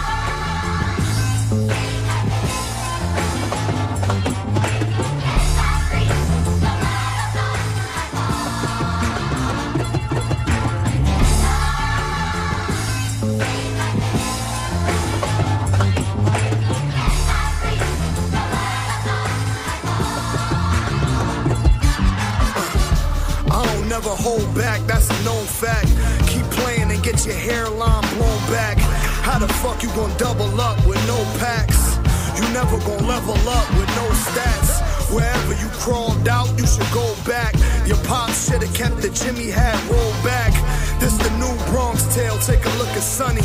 Never hold back, that's a known fact. Keep playing and get your hairline blown back. How the fuck you gonna double up with no packs? You never gonna level up with no stats. Wherever you crawled out, you should go back. Your pop should've kept the Jimmy hat rolled back. New Bronx tale, take a look at Sonny.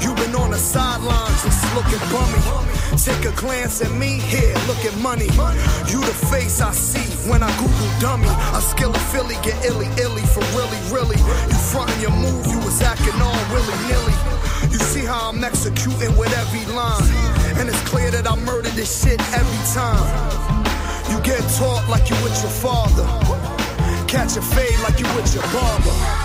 you been on the sidelines, just looking bummy. Take a glance at me, here, look at money. You the face I see when I Google dummy. I skill a Philly, get illy illy for really, really. You frontin' your move, you was acting all willy nilly. You see how I'm executing with every line. And it's clear that I murder this shit every time. You get taught like you with your father. Catch a fade like you with your barber.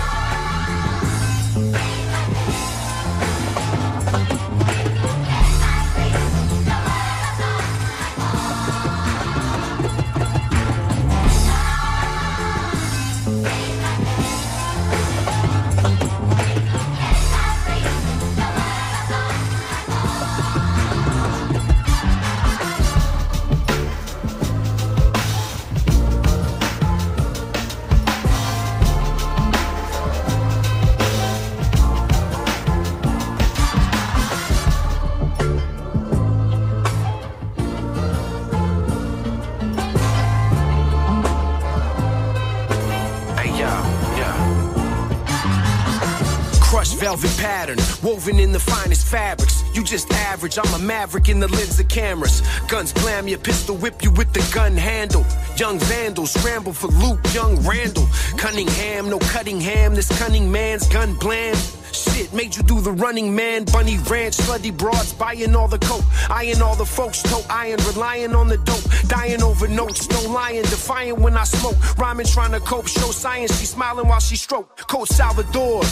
Woven in the finest fabrics. You just average, I'm a maverick in the lens of cameras. Guns blam your pistol whip you with the gun handle. Young vandals scramble for loot, young Randall. Cunningham, no cutting ham, this cunning man's gun bland. Shit made you do the running man, bunny ranch, slutty broads, buying all the coke, eyeing all the folks, toe iron, relying on the dope, dying over notes, no lying, defiant when I smoke, rhyming trying to cope, show science, she smiling while she stroke, Coach Salvador.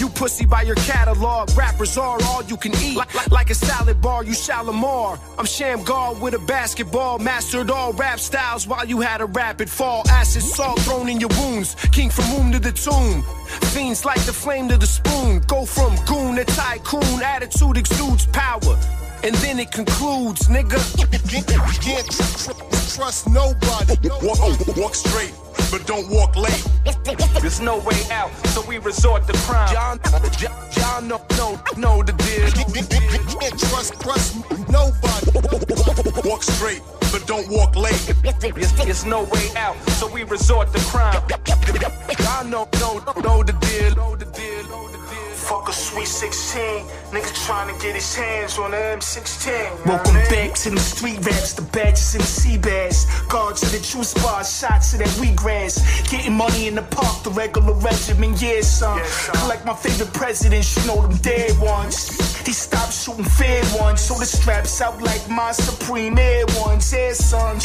You pussy by your catalog. Rappers are all you can eat. Like, like, like a salad bar, you Shalimar. I'm Shamgar with a basketball. Mastered all rap styles while you had a rapid fall. Acid salt thrown in your wounds. King from womb to the tomb. Fiends like the flame to the spoon. Go from goon to tycoon. Attitude exudes power. And then it concludes, nigga. We can't trust nobody. Walk, walk straight, but don't walk late. There's no way out, so we resort to crime. Y'all, y'all know, know, know the deal. Trust, trust nobody. Walk straight, but don't walk late. There's, there's no way out, so we resort to crime. Y'all know, know, know the deal. Know the deal. Know the deal. Fuck a sweet 16. Nigga trying to get his hands on the M16. Welcome back to the street raps, the badges and the sea bass. Guards to the true spots, shots to that wheatgrass. Getting money in the park, the regular regimen, yeah, son. Collect my favorite presidents, you know them dead ones. He stopped shooting fair ones, so the straps out like my supreme air ones, air sons.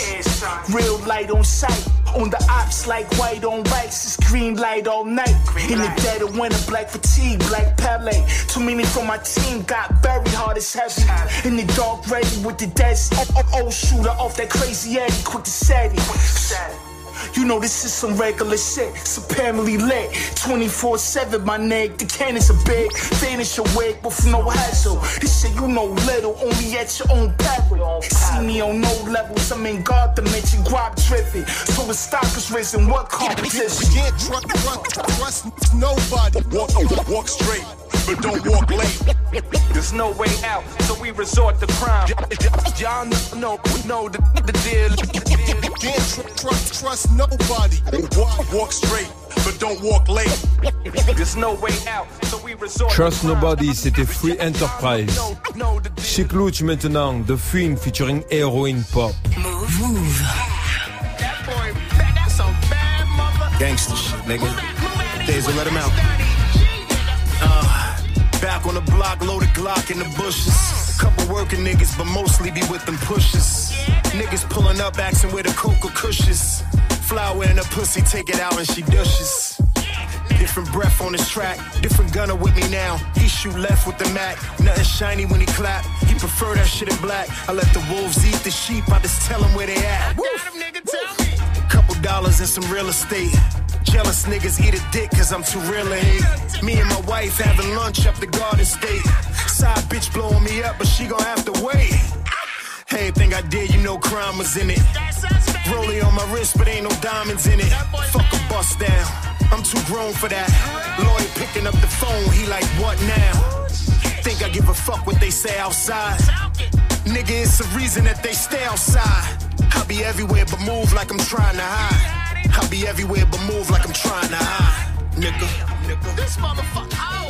Real light on sight, on the ops like white on whites. It's green light all night. In the dead of winter, black fatigue, black palette. Too many from my team got buried hard as heavy. In the dark, ready with the dead. Oh, oh, oh, shooter off that crazy Eddie, quick to set it. You know this is some regular shit, supremely lit. 24-7, my nigga. The cannons are big, vanish wig with no hassle. This shit you know little, only at your own peril. See me on no levels, I'm in God dimension, guap driven. So the stock is risen, what competition? Can't trust, trust, trust nobody. Walk, walk straight, but don't walk late. There's no way out, so we resort to crime. Y'all know, know the, the deal. Can't tr- trust, trust nobody. Walk, walk straight, but don't walk late. There's no way out, so we resort Trust Nobody, c'était Free Enterprise. Sheek Louch maintenant, The Fiend featuring Heroin Pop. Move. Move. Gangsta shit, nigga. Days will let him out. Back on the block, loaded Glock in the bushes. Couple working niggas, but mostly be with them pushes. Niggas pulling up, asking where the coca cushions. Flower in her pussy, take it out and she dushes. Different breath on his track, different gunner with me now. He shoot left with the Mac, nothing shiny when he clap. He prefer that shit in black. I let the wolves eat the sheep, I just tell him where they at. Couple dollars and some real estate. Jealous niggas eat a dick cause I'm too real to hate. Me and my wife having lunch up the Garden State. Side bitch blowing me up, but she gon' have to wait. Anything I did, you know crime was in it. Rollie on my wrist, but ain't no diamonds in it. Fuck a bust down. I'm too grown for that. Lloyd picking up the phone, he like, what now? Think I give a fuck what they say outside? Nigga, it's the reason that they stay outside. I be everywhere but move like I'm trying to hide. I be everywhere but move like I'm trying to hide. Nigga, nigga. This motherfucker. Oh.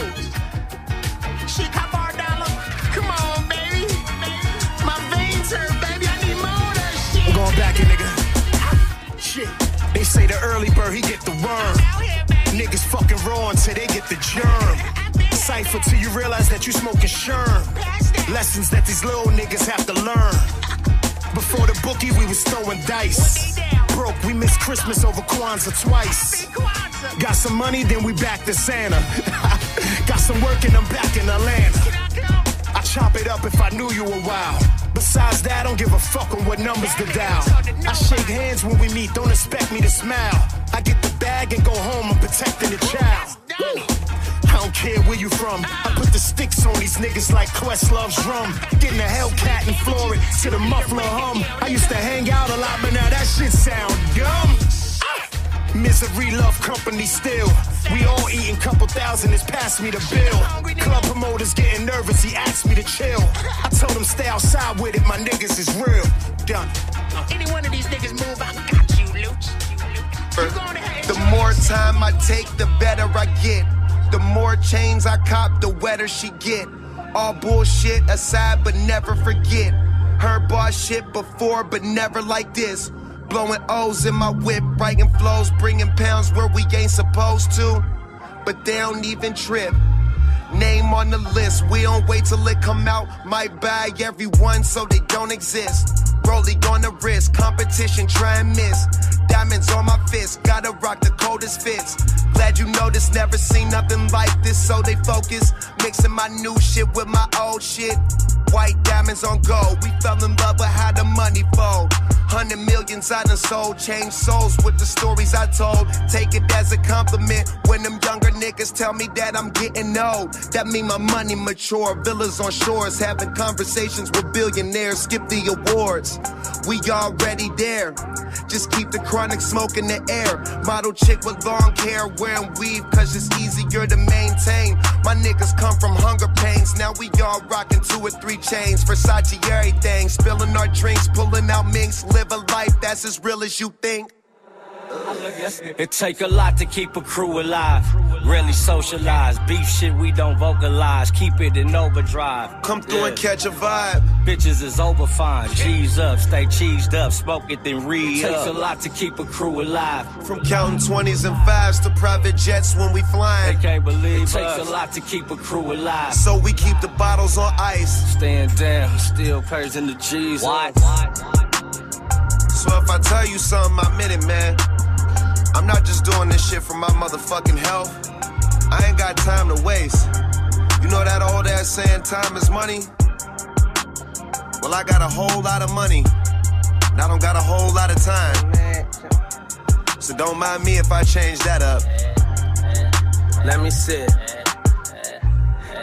She cop our dollar. Come on, baby. My veins hurt, baby. I need more of that shit. I'm going back in, nigga. Shit. They say the early bird, he get the worm. Niggas fucking raw until they get the germ. Cypher till you realize that you smoking sherm. Lessons that these little niggas have to learn. Before the bookie, we was throwing dice. Broke, we missed Christmas over Kwanzaa twice. Got some money, then we back to Santa. Got some work and I'm back in Atlanta. I chop it up if I knew you a while. Besides that, I don't give a fuck on what numbers to dial. I shake hands when we meet, don't expect me to smile. I get the bag and go home, I'm protecting the child. I don't care where you from. I put the sticks on these niggas like Questlove's drum. Getting a Hellcat and floor it to the muffler hum. I used to hang out a lot, but now that shit sound dumb. Misery love company still. We all eating couple thousand, it's past me the bill. Club promoters getting nervous, he asked me to chill. I told him stay outside with it, my niggas is real. Done. Any one of these niggas move, I got you, Luch. The more time I take, the better I get. The more chains I cop, the wetter she get. All bullshit aside, but never forget. Her boss shit before, but never like this. Blowing O's in my whip, writing flows, bringing pounds where we ain't supposed to. But they don't even trip. Name on the list, we don't wait till it come out. Might buy everyone so they don't exist. Rolling on the wrist, competition try and miss. Diamonds on my fist, gotta rock the coldest fits. Glad you noticed, never seen nothing like this, so they focus. Mixing my new shit with my old shit. White diamonds on gold, we fell in love with how the money fold. Hundred millions I done sold, changed souls with the stories I told. Take it as a compliment when them younger niggas tell me that I'm getting old. That mean my money mature, villas on shores, having conversations with billionaires. Skip the awards, we already there. Just keep the chronic smoke in the air. Model chick with long hair, wearing weave, cause it's easier to maintain. My niggas come from hunger pains, now we all rocking two or three chains. Versace everything, spilling our drinks, pulling out minks, live a life that's as real as you think. It take a lot to keep a crew alive. Really socialize. Beef shit we don't vocalize. Keep it in overdrive. Come through and catch a vibe. Bitches is over fine. G's up, stay cheesed up. Smoke it then re Takes a lot to keep a crew alive. From counting 20s and fives to private jets when we flying. They can't believe it takes us. a lot to keep a crew alive. So we keep the bottles on ice. Stand down, still pays in the G's. What? So if I tell you something, I meant it, man. I'm not just doing this shit for my motherfucking health. I ain't got time to waste. You know that old ass saying time is money? Well, I got a whole lot of money. And I don't got a whole lot of time. So don't mind me if I change that up. Let me sit.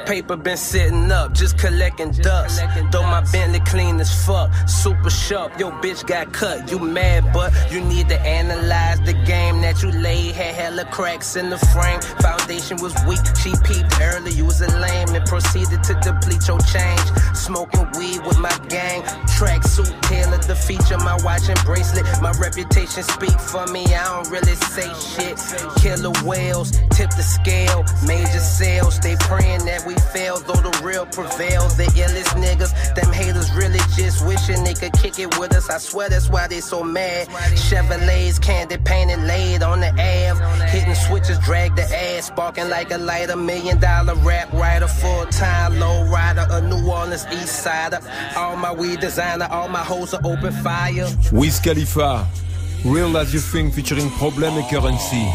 Paper been sitting up, just collecting dust. Though my Bentley clean as fuck, super sharp. Yo, bitch got cut, you mad, but you need to analyze the game that you laid. Had hella cracks in the frame. Foundation was weak, she peeped early. You was a lame and proceeded to deplete your change. Smoking weed with my gang. track suit tailored the feature, my watch and bracelet. My reputation speak for me, I don't really say shit. Killer whales, tip the scale. Major sales, they praying that we fail, though the real prevail. The illest niggas, them haters really just wishing they could kick it with us. I swear that's why they so mad. Chevrolets, candy painted, laid on the Ave. Hitting switches, drag the ass, sparking like a light. A million dollar rap writer, full time low rider, a New Orleans East Sider. All my weed designer, all my hoes are open fire. Wiz Khalifa, Real As You Think featuring Problem et Currency.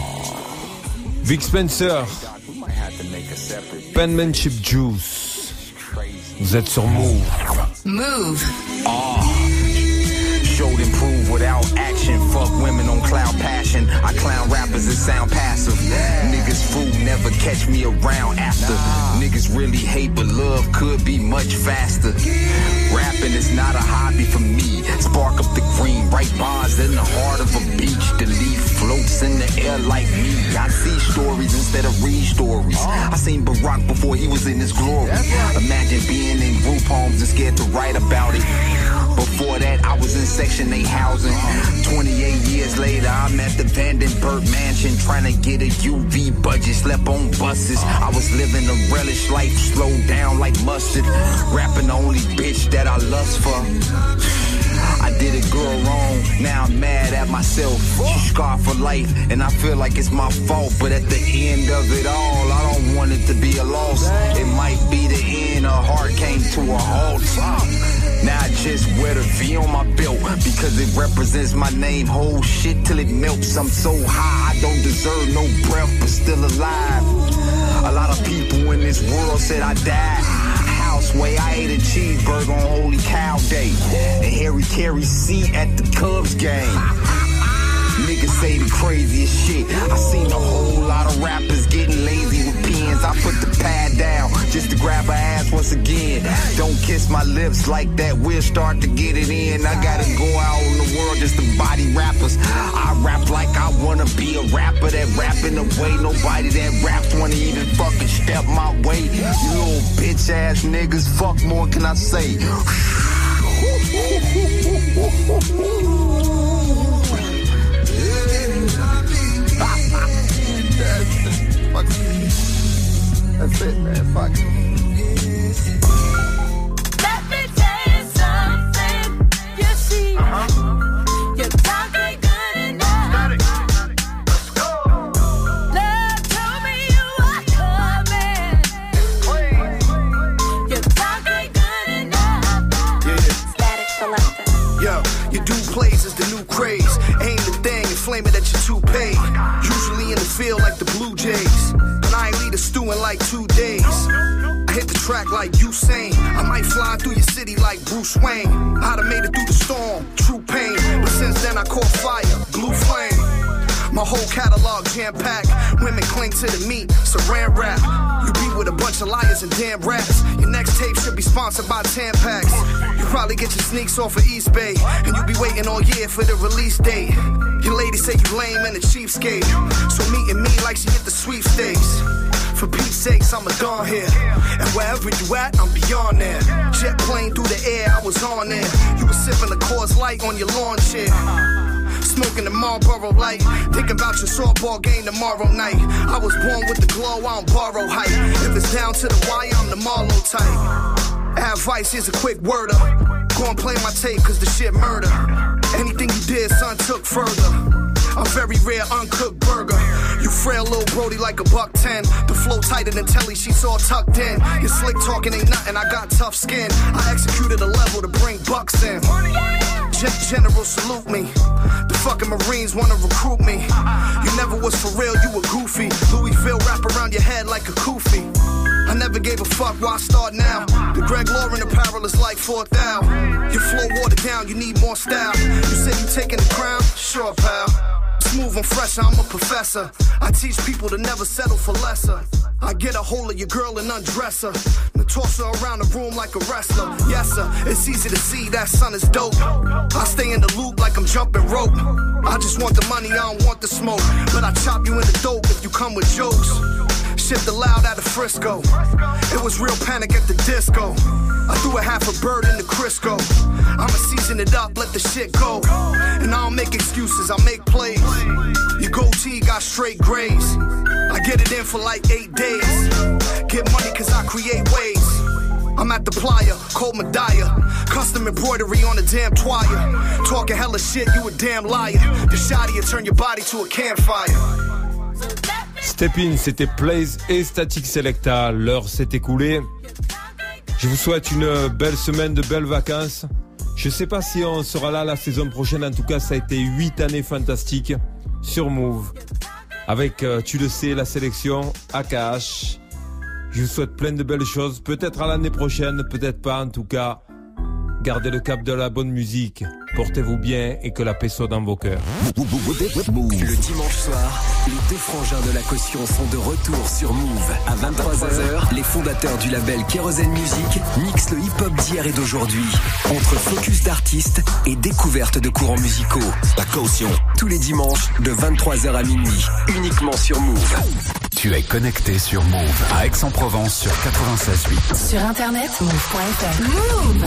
Vic Spencer, Penmanship Juice. Vous êtes sur Mouv'. Move. Ah. Showed and prove without action. Fuck women on cloud passion. I clown rappers that sound passive. Niggas fool never catch me around after. Niggas really hate, but love could be much faster. Rapping is not a hobby for me. Spark up the green, write bars in the heart of a beach. The leaf floats in the air like me. I see stories instead of read stories. Oh. I seen Barack before he was in his glory. Imagine being in group homes and scared to write about it. Before that, I was in Section 8 housing. 28 years later, I'm at the Vandenberg Mansion trying to get a UV budget. Slept on buses. Oh. I was living a relish life, slowed down like mustard. Rapping the only bitch that I lust for. I did a girl wrong, now I'm mad at myself. She scarred for life, and I feel like it's my fault. But at the end of it all, I don't want it to be a loss. It might be the end, her heart came to a halt. Now I just wear the V on my belt because it represents my name. Whole shit till it melts. I'm so high, I don't deserve no breath, but still alive. A lot of people in this world said I died. Houseway, I ate a cheeseburger on Holy Cow Day. And Harry Caray's seat at the Cubs game. Niggas say the craziest shit. I seen a whole lot of rappers getting lazy with pens. I put the pad down just to grab her ass once again. Don't kiss my lips like that, we'll start to get it in. I gotta go out in the world just to body rappers. I rap like I wanna be a rapper that rap in a way nobody that raps wanna even fucking step my way. You little bitch ass niggas, fuck more can I say? That's it, man. Fuck. Let me tell you something. You see, uh-huh. your talk ain't good enough. Love told me you were coming. Your talk ain't good enough. Statik Selektah. Yo, you do plays is the new craze. Aim the thing and flame it at your toupee. Usually in the field like the Blue Jays. Like two days. I hit the track like Usain. I might fly through your city like Bruce Wayne. I'd have made it through the storm, true pain. But since then I caught fire, blue flame. My whole catalog jam packed. Women cling to the meat, saran wrap. Bunch of liars and damn rats. Your next tape should be sponsored by Tampax. You probably get your sneaks off of East Bay, and you be waiting all year for the release date. Your lady say you lame and a cheapskate, so meeting me like she hit the sweepstakes. For Pete's sakes, I'm a gone here. And wherever you at, I'm beyond there. Jet plane through the air, I was on there. You were sipping the Coors Light on your lawn chair. Smoking the Marlboro light. Thinking about your softball game tomorrow night. I was born with the glow, I don't borrow height. If it's down to the wire, I'm the Marlowe type. Advice is a quick word up. Go and play my tape, cause the shit murder. Anything you did, son, took further. A very rare uncooked burger. You frail little Brody like a buck ten. The flow tighter than Telly, she's all tucked in. Your slick talking ain't nothing, I got tough skin. I executed a level to bring bucks in. Gen- salute me. The fucking Marines wanna recruit me. You never was for real, you were goofy. Louisville wrap around your head like a kufi. I never gave a fuck why I start now. The Greg Lauren apparel is like 4,000. Your flow watered down, you need more style. You say you taking the crown? Sure, pal. Smooth I'm fresher, I'm a professor. I teach people to never settle for lesser. I get a hold of your girl and undress her. And toss her around the room like a wrestler. Yes, sir, it's easy to see that son is dope. I stay in the loop like I'm jumping rope. I just want the money, I don't want the smoke. But I chop you in the dope if you come with jokes. Shit the loud out of Frisco. It was real panic at the disco. I threw a half a bird in the Crisco. I'ma season it up, let the shit go. And I don't make excuses, I make plays. Your goatee got straight grays. I get it in for like eight days. Get money cause I create ways. I'm at the playa, cold Medaya. Custom embroidery on a damn twire. Talking hella shit, you a damn liar. The you turn your body to a campfire. Step In, c'était Plays et Static Selecta. L'heure s'est écoulée. Je vous souhaite une belle semaine, de belles vacances. Je sais pas si on sera là la saison prochaine. En tout cas, ça a été 8 années fantastiques sur Move. Avec, euh, tu le sais, la sélection AKH. Je vous souhaite plein de belles choses. Peut-être à l'année prochaine, peut-être pas. En tout cas, gardez le cap de la bonne musique. Portez-vous bien et que la paix soit dans vos cœurs. Le dimanche soir, les deux frangins de la caution sont de retour sur Move. À 23h, les fondateurs du label Kerosene Music mixent le hip-hop d'hier et d'aujourd'hui. Entre focus d'artistes et découverte de courants musicaux. La caution. Tous les dimanches, de 23h à minuit. Uniquement sur Move. Tu es connecté sur Move à Aix-en-Provence sur 96.8. Sur internet, move.fr. Move